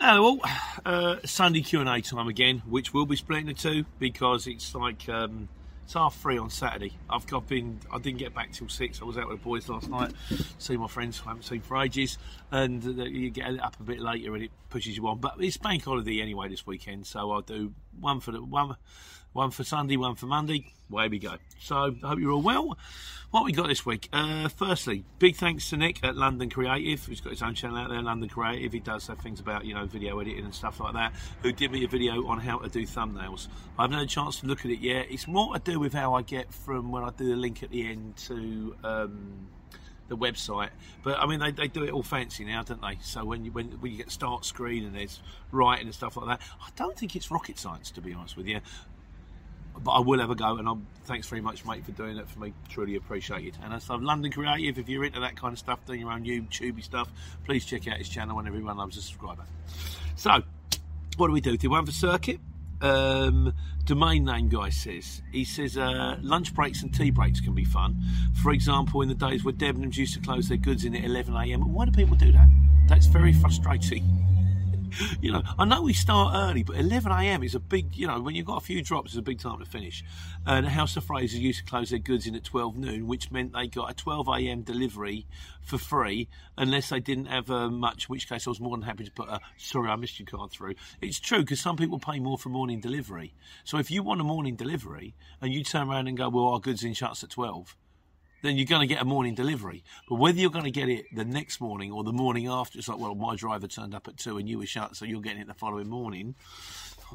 Hello all. Uh, Sunday Q&A time again, which will be split into two because it's like um, it's half three on Saturday. I've got been I didn't get back till six. I was out with the boys last night, see my friends I haven't seen for ages, and uh, you get up a bit later and it pushes you on. But it's bank holiday anyway this weekend, so I'll do one for the one one for Sunday, one for Monday. Way we go. So I hope you're all well. What we got this week? Uh, firstly, big thanks to Nick at London Creative, who's got his own channel out there, London Creative. He does have things about you know video editing and stuff like that. Who did me a video on how to do thumbnails. I haven't had a chance to look at it yet. It's more to do with how I get from when I do the link at the end to. Um, the website. But I mean, they, they do it all fancy now, don't they? So when you when, when you get start screen and there's writing and stuff like that, I don't think it's rocket science to be honest with you but I will have a go, and I'm thanks very much, mate, for doing it for me. Truly appreciate it. And I love London Creative. If you're into that kind of stuff, doing your own YouTubey stuff, please check out his channel, and everyone loves a subscriber. So, what do we do? Do one for circuit? Um, domain name guy says he says uh, lunch breaks and tea breaks can be fun. For example, in the days where Debenhams used to close their goods in at 11 a.m. Why do people do that? That's very frustrating. you know, I know we start early, but 11 a.m. is a big, you know, when you've got a few drops, it's a big time to finish. And House of Fraser used to close their goods in at 12 noon, which meant they got a 12 a.m. delivery for free, unless they didn't have uh, much, in which case I was more than happy to put a sorry, I missed your card through. It's true because some people pay more for morning delivery. So if you want a morning delivery and you turn around and go, well, our goods in shuts at 12 then you're going to get a morning delivery. But whether you're going to get it the next morning or the morning after, it's like, well, my driver turned up at two and you were shut, so you're getting it the following morning.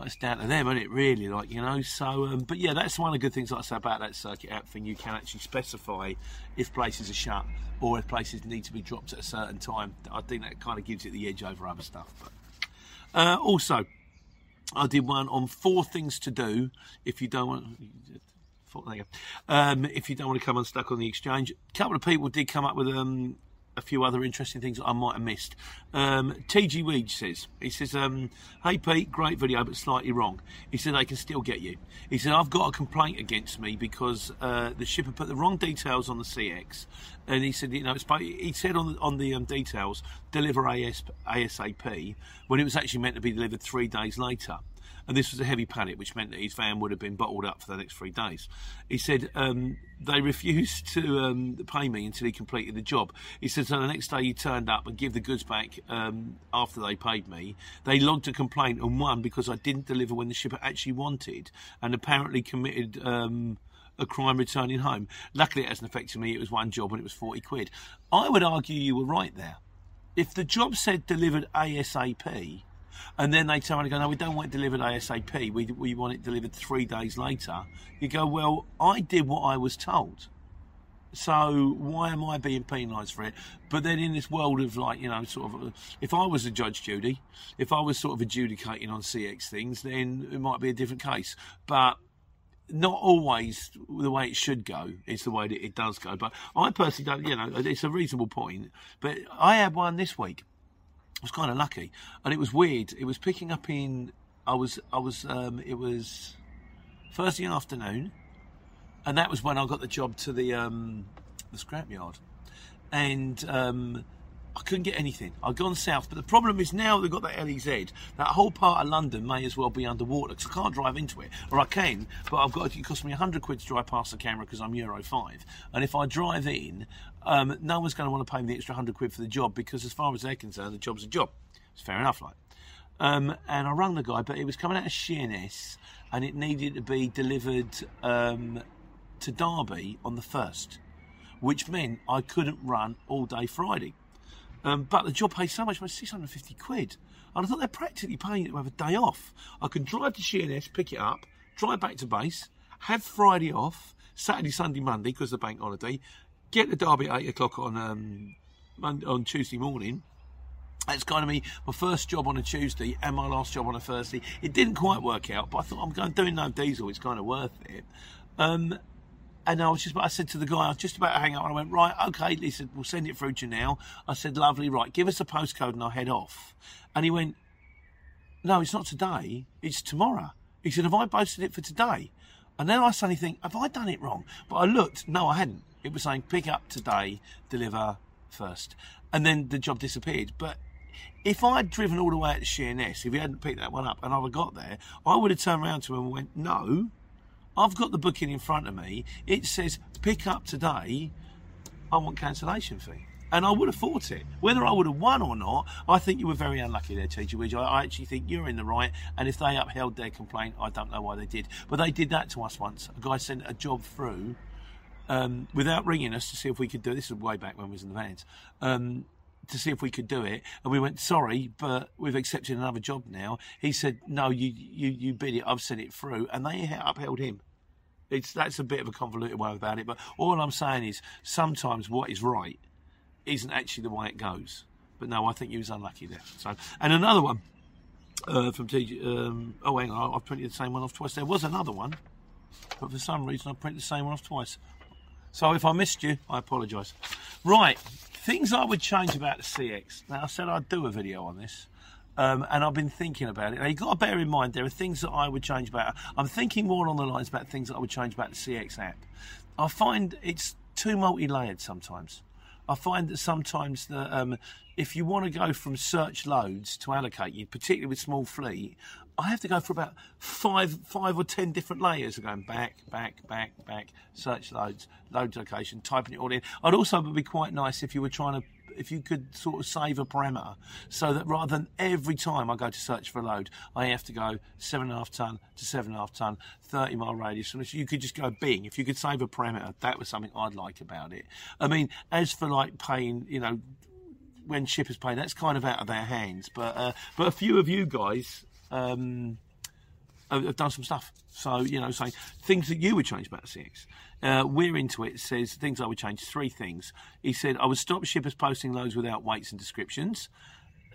It's down to them, isn't it? Really, like you know. So, um, but yeah, that's one of the good things I say about that circuit app thing. You can actually specify if places are shut or if places need to be dropped at a certain time. I think that kind of gives it the edge over other stuff. But uh, also, I did one on four things to do if you don't want there you go. Um, if you don't want to come unstuck on the exchange, a couple of people did come up with um, a few other interesting things that I might have missed. Um, TG Weege says, he says, um, hey Pete, great video, but slightly wrong. He said, they can still get you. He said, I've got a complaint against me because uh, the shipper put the wrong details on the CX. And he said, you know, he said on on the um, details, deliver AS, ASAP, when it was actually meant to be delivered three days later and this was a heavy pallet, which meant that his van would have been bottled up for the next three days. He said um, they refused to um, pay me until he completed the job. He said so the next day he turned up and give the goods back um, after they paid me. They logged a complaint and won because I didn't deliver when the shipper actually wanted, and apparently committed um, a crime returning home. Luckily, it hasn't affected me. It was one job and it was 40 quid. I would argue you were right there. If the job said delivered ASAP, and then they turn around and go, no, we don't want it delivered ASAP. We, we want it delivered three days later. You go, well, I did what I was told. So why am I being penalised for it? But then in this world of like, you know, sort of, uh, if I was a judge, Judy, if I was sort of adjudicating on CX things, then it might be a different case. But not always the way it should go. It's the way that it does go. But I personally don't, you know, it's a reasonable point. But I had one this week I was kind of lucky, and it was weird. It was picking up in. I was. I was. Um, it was Thursday afternoon, and that was when I got the job to the um, the scrapyard, and um, I couldn't get anything. I'd gone south, but the problem is now they've got that LEZ. That whole part of London may as well be underwater because I can't drive into it, or I can, but I've got it cost me hundred quid to drive past the camera because I'm Euro five, and if I drive in, um, no one's going to want to pay me the extra hundred quid for the job because, as far as they're concerned, the job's a job. It's fair enough, like. Um, and I rang the guy, but it was coming out of Sheerness, and it needed to be delivered um, to Derby on the first, which meant I couldn't run all day Friday. Um, but the job pays so much, money, 650 quid. And I thought they're practically paying to have a day off. I can drive to Sheerness, pick it up, drive back to base, have Friday off, Saturday, Sunday, Monday, because the bank holiday, get the Derby at 8 o'clock on, um, on Tuesday morning. It's kind of me, my first job on a Tuesday and my last job on a Thursday. It didn't quite work out, but I thought I'm going doing no diesel. It's kind of worth it. Um, and I was just, I said to the guy, I was just about to hang up, and I went, right, okay. He said, we'll send it through to you now. I said, lovely, right, give us a postcode and I'll head off. And he went, no, it's not today, it's tomorrow. He said, have I posted it for today? And then I suddenly think, have I done it wrong? But I looked, no, I hadn't. It was saying, pick up today, deliver first. And then the job disappeared. But if I'd driven all the way out to Sheerness, if he hadn't picked that one up and I'd have got there, I would have turned around to him and went, no, I've got the booking in front of me. It says pick up today. I want cancellation fee. And I would have fought it. Whether I would have won or not, I think you were very unlucky there, TG Widge. I, I actually think you're in the right. And if they upheld their complaint, I don't know why they did. But they did that to us once. A guy sent a job through um, without ringing us to see if we could do it. This was way back when we was in the vans. Um, to see if we could do it, and we went sorry, but we've accepted another job now. He said, "No, you you you bid it. I've sent it through," and they upheld him. It's that's a bit of a convoluted way about it, but all I'm saying is sometimes what is right isn't actually the way it goes. But no, I think he was unlucky there. So, and another one uh, from TG. Um, oh, hang on, I've printed the same one off twice. There was another one, but for some reason I printed the same one off twice. So if I missed you, I apologise. Right, things I would change about the CX. Now I said I'd do a video on this. Um, and I've been thinking about it. Now you've got to bear in mind there are things that I would change about. I'm thinking more on the lines about things that I would change about the CX app. I find it's too multi-layered sometimes. I find that sometimes that um, if you want to go from search loads to allocate you, particularly with small fleet, I have to go for about five, five or ten different layers of going back, back, back, back, search loads, load location, typing it all in. I'd also be quite nice if you were trying to if you could sort of save a parameter so that rather than every time I go to search for a load, I have to go seven and a half ton to seven and a half ton, 30 mile radius. And if you could just go Bing, if you could save a parameter, that was something I'd like about it. I mean, as for like paying, you know, when shippers pay, that's kind of out of their hands. But uh, but a few of you guys um, have done some stuff. So, you know, saying things that you would change about CX. Uh, we're into it. Says things I would change. Three things. He said I would stop shippers posting loads without weights and descriptions.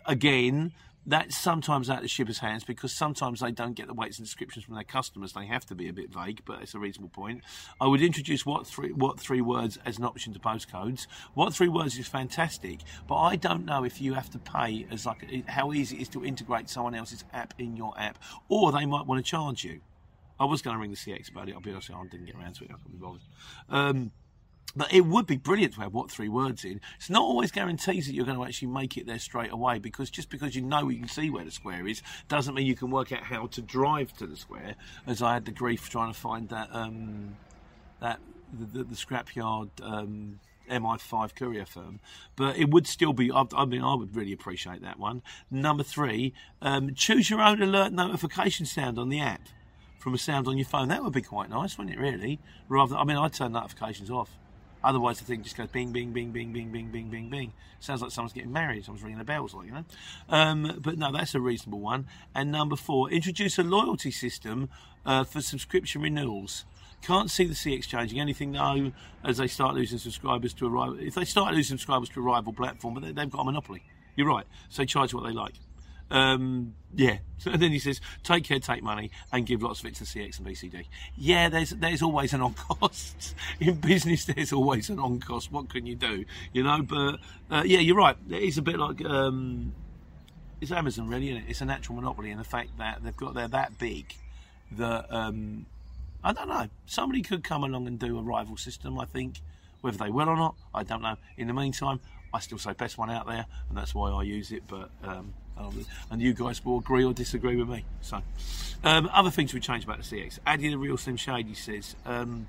Again, that's sometimes out of the shippers' hands because sometimes they don't get the weights and descriptions from their customers. They have to be a bit vague, but it's a reasonable point. I would introduce what three what three words as an option to postcodes. What three words is fantastic, but I don't know if you have to pay as like how easy it is to integrate someone else's app in your app, or they might want to charge you. I was going to ring the CX about it. I'll be honest, I didn't get around to it. I can't be bothered. Um, but it would be brilliant to have what three words in. It's not always guarantees that you're going to actually make it there straight away because just because you know you can see where the square is doesn't mean you can work out how to drive to the square. As I had the grief trying to find that um, that the, the, the scrapyard. Um, MI5 courier firm, but it would still be. I, mean, I would really appreciate that one. Number three, um, choose your own alert notification sound on the app from a sound on your phone. That would be quite nice, wouldn't it? Really, rather. I mean, I'd turn notifications off. Otherwise, the thing just goes bing, bing, bing, bing, bing, bing, bing, bing, bing. Sounds like someone's getting married. Someone's ringing the bells, like you know. Um, but no, that's a reasonable one. And number four, introduce a loyalty system uh, for subscription renewals. Can't see the CX changing anything though, as they start losing subscribers to a rival. If they start losing subscribers to a rival platform, but they've got a monopoly. You're right. So charge what they like. Um, yeah. And then he says, take care, take money, and give lots of it to CX and BCD. Yeah, there's there's always an on cost. In business, there's always an on cost. What can you do? You know, but uh, yeah, you're right. It's a bit like. Um, it's Amazon, really, isn't it? It's a natural monopoly, and the fact that they've got they're that big that um, I don't know. Somebody could come along and do a rival system. I think whether they will or not, I don't know. In the meantime, I still say best one out there, and that's why I use it. But um, and you guys will agree or disagree with me. So, um, other things we change about the CX. Adding a real Slim Shady says, um,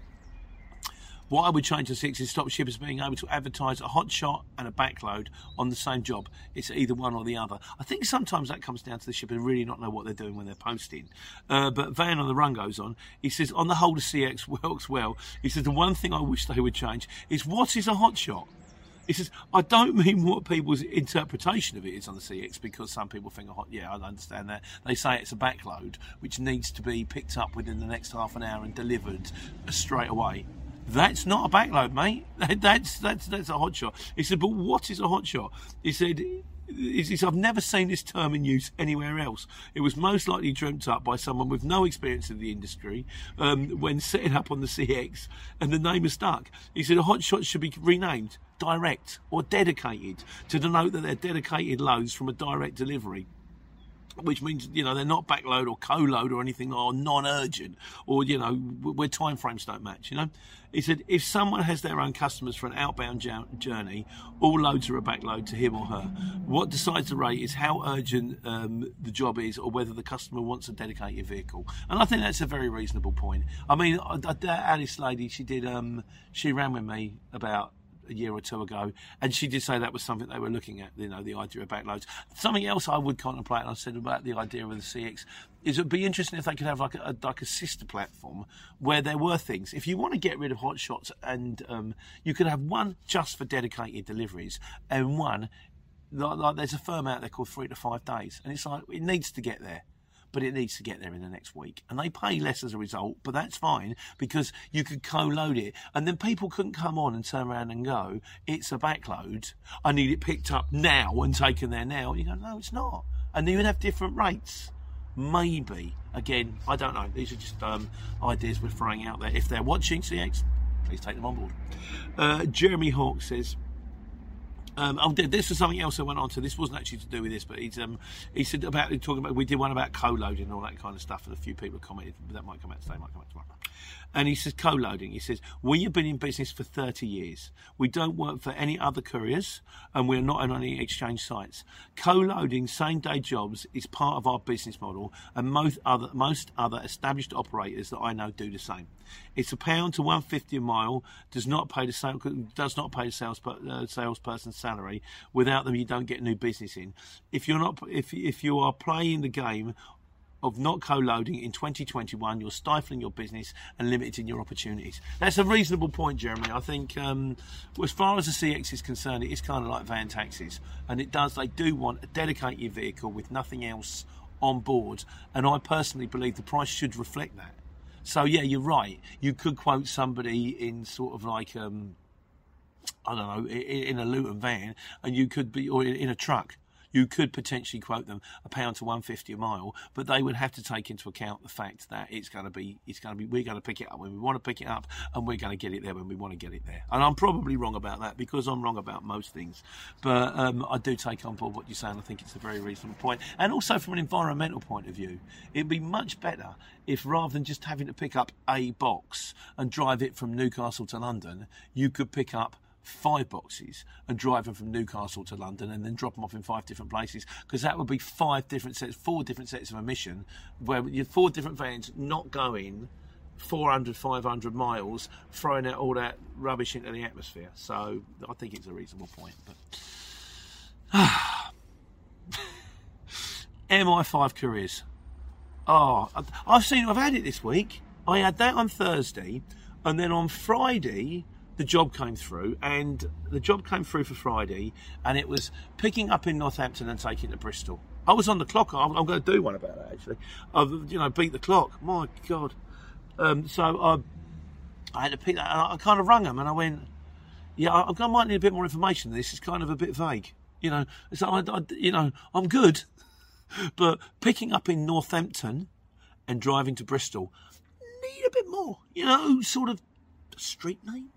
What I would change to six is stop shippers being able to advertise a hot shot and a backload on the same job. It's either one or the other. I think sometimes that comes down to the shipper really not know what they're doing when they're posting. Uh, but Van on the run goes on. He says, on the whole, the CX works well. He says, the one thing I wish they would change is what is a hot shot? He says, I don't mean what people's interpretation of it is on the CX because some people think, oh, yeah, I understand that. They say it's a backload which needs to be picked up within the next half an hour and delivered straight away. That's not a backload, mate. That's that's that's a hot shot. He said, but what is a hot shot? He said, I've never seen this term in use anywhere else. It was most likely dreamt up by someone with no experience in the industry um, when setting up on the CX, and the name is stuck. He said, a hot shot should be renamed direct or dedicated to denote that they're dedicated loads from a direct delivery which means you know they're not backload or co-load or anything or non-urgent or you know where time frames don't match you know? He said if someone has their own customers for an outbound journey all loads are a backload to him or her. What decides the rate is how urgent um, the job is or whether the customer wants a dedicated vehicle. And i think that's a very reasonable point. I mean that alice lady she did um, she ran with me about a year or two ago, and she did say that was something they were looking at. You know, the idea of backloads. Something else I would contemplate, and I said about the idea of the CX, is it'd be interesting if they could have like a, like a sister platform where there were things. If you want to get rid of hot shots, and um, you could have one just for dedicated deliveries, and one like, like there's a firm out there called Three to Five Days, and it's like it needs to get there but it needs to get there in the next week. And they pay less as a result, but that's fine because you could co-load it. And then people couldn't come on and turn around and go, it's a backload. I need it picked up now and taken there now. And you go, no, it's not. And you would have different rates. Maybe. Again, I don't know. These are just um, ideas we're throwing out there. If they're watching CX, please take them on board. Uh, Jeremy Hawk says, um, oh, this was something else I went on to. This wasn't actually to do with this, but he's um, he said about talking about we did one about co-loading and all that kind of stuff, and a few people commented that might come out today, might come out tomorrow. And he says co-loading. He says we have been in business for 30 years. We don't work for any other couriers, and we're not on any exchange sites. Co-loading same-day jobs is part of our business model, and most other most other established operators that I know do the same. It's a pound to 150 a mile. Does not pay the sale, does not pay the sales uh, salesperson's salary. Without them, you don't get new business in. If you're not if if you are playing the game of not co-loading in 2021, you're stifling your business and limiting your opportunities. That's a reasonable point, Jeremy. I think um, as far as the CX is concerned, it is kind of like van taxis, and it does. They do want a dedicated vehicle with nothing else on board, and I personally believe the price should reflect that. So yeah, you're right. You could quote somebody in sort of like um, I don't know, in a Luton van, and you could be or in a truck you could potentially quote them a pound to 150 a mile, but they would have to take into account the fact that it's going to be, it's going to be, we're going to pick it up when we want to pick it up, and we're going to get it there when we want to get it there. And I'm probably wrong about that because I'm wrong about most things, but um, I do take on board what you're saying. I think it's a very reasonable point, and also from an environmental point of view, it'd be much better if rather than just having to pick up a box and drive it from Newcastle to London, you could pick up five boxes and drive them from Newcastle to London and then drop them off in five different places because that would be five different sets, four different sets of emission where you four different vans not going 400, 500 miles, throwing out all that rubbish into the atmosphere. So I think it's a reasonable point. But MI5 couriers. Oh, I've seen, I've had it this week. I had that on Thursday, and then on Friday, the job came through, and the job came through for Friday, and it was picking up in Northampton and taking to Bristol. I was on the clock. I'm, I'm going to do one about that actually. I've you know beat the clock. My God. Um, so I, I had to pick that. I, I kind of rung them and I went, "Yeah, I, I might need a bit more information. This is kind of a bit vague. You know, so I, I you know, I'm good, but picking up in Northampton and driving to Bristol need a bit more. You know, sort of street name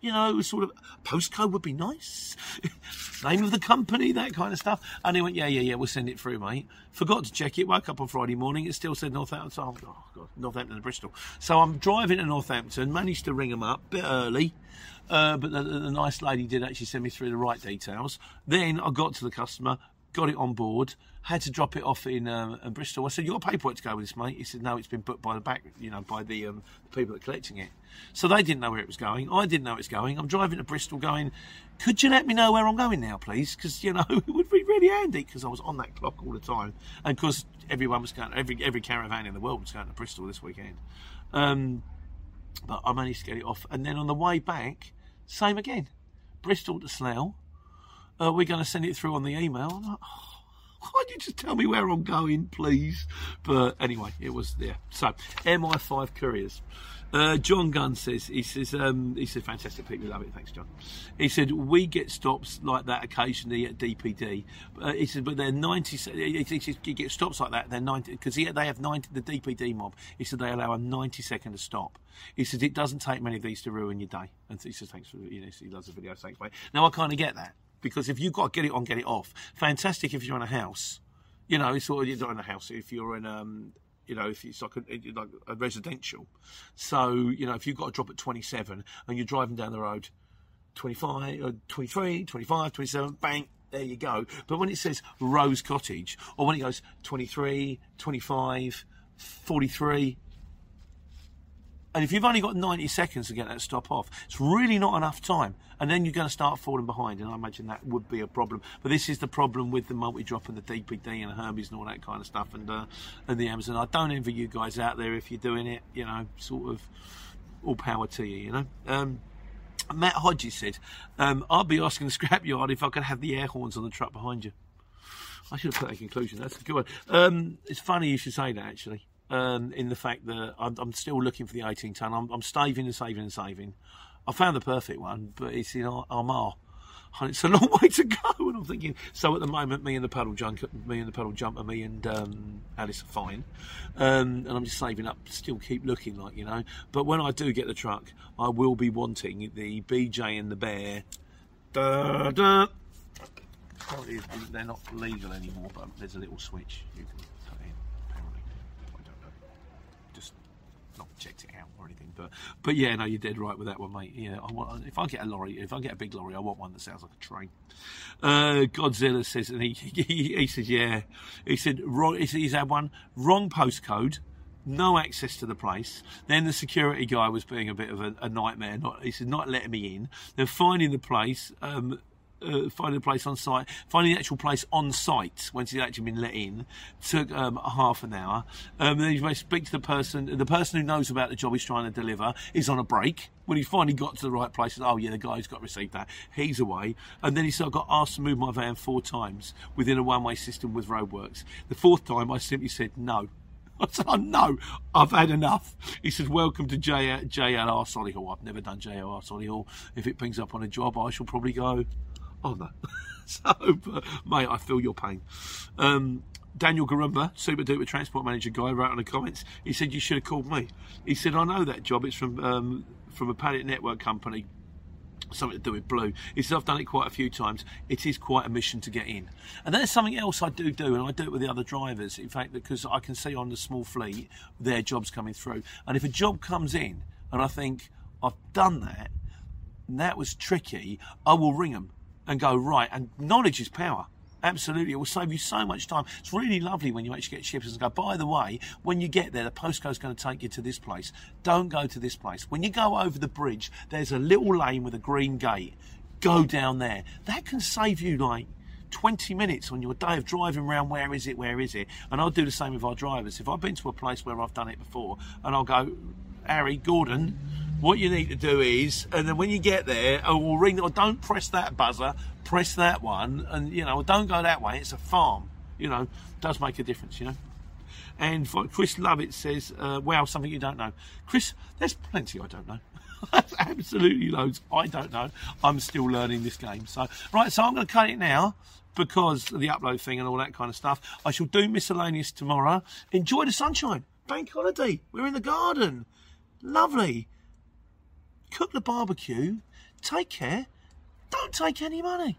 you know, sort of postcode would be nice. Name of the company, that kind of stuff. And he went, yeah, yeah, yeah, we'll send it through, mate. Forgot to check it. Woke up on Friday morning. It still said Northampton. Oh, God, Northampton and Bristol. So I'm driving to Northampton. Managed to ring them up a bit early. Uh, but the, the, nice lady did actually send me through the right details. Then I got to the customer, got it on board, had to drop it off in, um, in Bristol. I said, "You got paperwork to go with this, mate?" He said, "No, it's been booked by the back, you know, by the, um, the people that are collecting it." So they didn't know where it was going. I didn't know it was going. I'm driving to Bristol, going, "Could you let me know where I'm going now, please? Because you know it would be really handy because I was on that clock all the time, and because everyone was going, every every caravan in the world was going to Bristol this weekend." Um, but I managed to get it off, and then on the way back, same again, Bristol to Slough. Uh, we're going to send it through on the email. Like, oh, can't you just tell me where I'm going, please? But anyway, it was there. So, MI5 couriers. Uh, John Gunn says he says um, he said fantastic people love it. Thanks, John. He said we get stops like that occasionally at DPD. Uh, he said, but they're ninety. He said you get stops like that. They're ninety because they have ninety. The DPD mob. He said they allow a ninety second to stop. He said it doesn't take many of these to ruin your day. And he says thanks for you know he loves the video. Thanks, mate. Now I kind of get that because if you've got to get it on, get it off. Fantastic if you're in a house. You know, it's of you're not in a house. If you're in um, you know, if it's like a, like a residential. So, you know, if you've got to drop at 27 and you're driving down the road 25, or 23, 25, 27, bang, there you go. But when it says Rose Cottage, or when it goes 23, 25, 43, and if you've only got 90 seconds to get that stop off, it's really not enough time. And then you're going to start falling behind. And I imagine that would be a problem. But this is the problem with the multi drop and the DPD and the Hermes and all that kind of stuff and, uh, and the Amazon. I don't envy you guys out there if you're doing it, you know, sort of all power to you, you know. Um, Matt Hodges said, um, I'll be asking the scrapyard if I could have the air horns on the truck behind you. I should have put that conclusion. That's a good one. Um, it's funny you should say that, actually um, in the fact that I'm, I'm, still looking for the 18 ton. I'm, I'm saving and saving and saving. I found the perfect one, but it's in Armagh. And it's a long way to go, and I'm thinking. So at the moment, me and the puddle jump, me and the puddle jumper, me and um, Alice are fine, um, and I'm just saving up. Still keep looking like you know. But when I do get the truck, I will be wanting the BJ and the Bear. Da, da. They're not legal anymore, but there's a little switch you can not checked it out or anything, but but yeah, no, you're dead right with that one, mate. Yeah, I want if I get a lorry, if I get a big lorry, I want one that sounds like a train. Uh, Godzilla says, and he, he, he says, yeah, he said wrong. He's had one wrong postcode no access to the place. Then the security guy was being a bit of a, a nightmare. Not, he said, not letting me in. Then finding the place, um, uh, finding a place on site, finding the actual place on site once he's actually been let in took um, half an hour. Um, then you may speak to the person. The person who knows about the job he's trying to deliver is on a break. When he finally got to the right place, oh yeah, the guy's got received that. He's away, and then he said, I got asked to move my van four times within a one-way system with roadworks. The fourth time, I simply said no. I said, oh, no, I've had enough. He said, welcome to JLR Solihull. I've never done JLR Solihull. If it brings up on a job, I shall probably go, Oh no. so, but, mate, I feel your pain. Um, Daniel Garumba, super duper transport manager guy, wrote on the comments. He said you should have called me. He said I know that job. It's from um, from a pallet network company, something to do with blue. He said I've done it quite a few times. It is quite a mission to get in. And there's something else I do do, and I do it with the other drivers. In fact, because I can see on the small fleet their jobs coming through. And if a job comes in, and I think I've done that, and that was tricky, I will ring them and go, right, and knowledge is power. Absolutely, it will save you so much time. It's really lovely when you actually get ships and go, by the way, when you get there, the postcode's going to take you to this place. Don't go to this place. When you go over the bridge, there's a little lane with a green gate. Go down there. That can save you like 20 minutes on your day of driving around where is it, where is it? And I'll do the same with our drivers. If I've been to a place where I've done it before and I'll go, Harry, Gordon, what you need to do is, and then when you get there, I will ring, or don't press that buzzer, press that one, and you know, don't go that way. It's a farm, you know, does make a difference, you know. And for Chris Lovett says, uh, "Wow, something you don't know." Chris, there's plenty I don't know. absolutely loads I don't know. I'm still learning this game. So right, so I'm going to cut it now because the upload thing and all that kind of stuff. I shall do miscellaneous tomorrow. Enjoy the sunshine. Bank holiday. We're in the garden. Lovely cook the barbecue, take care, don't take any money.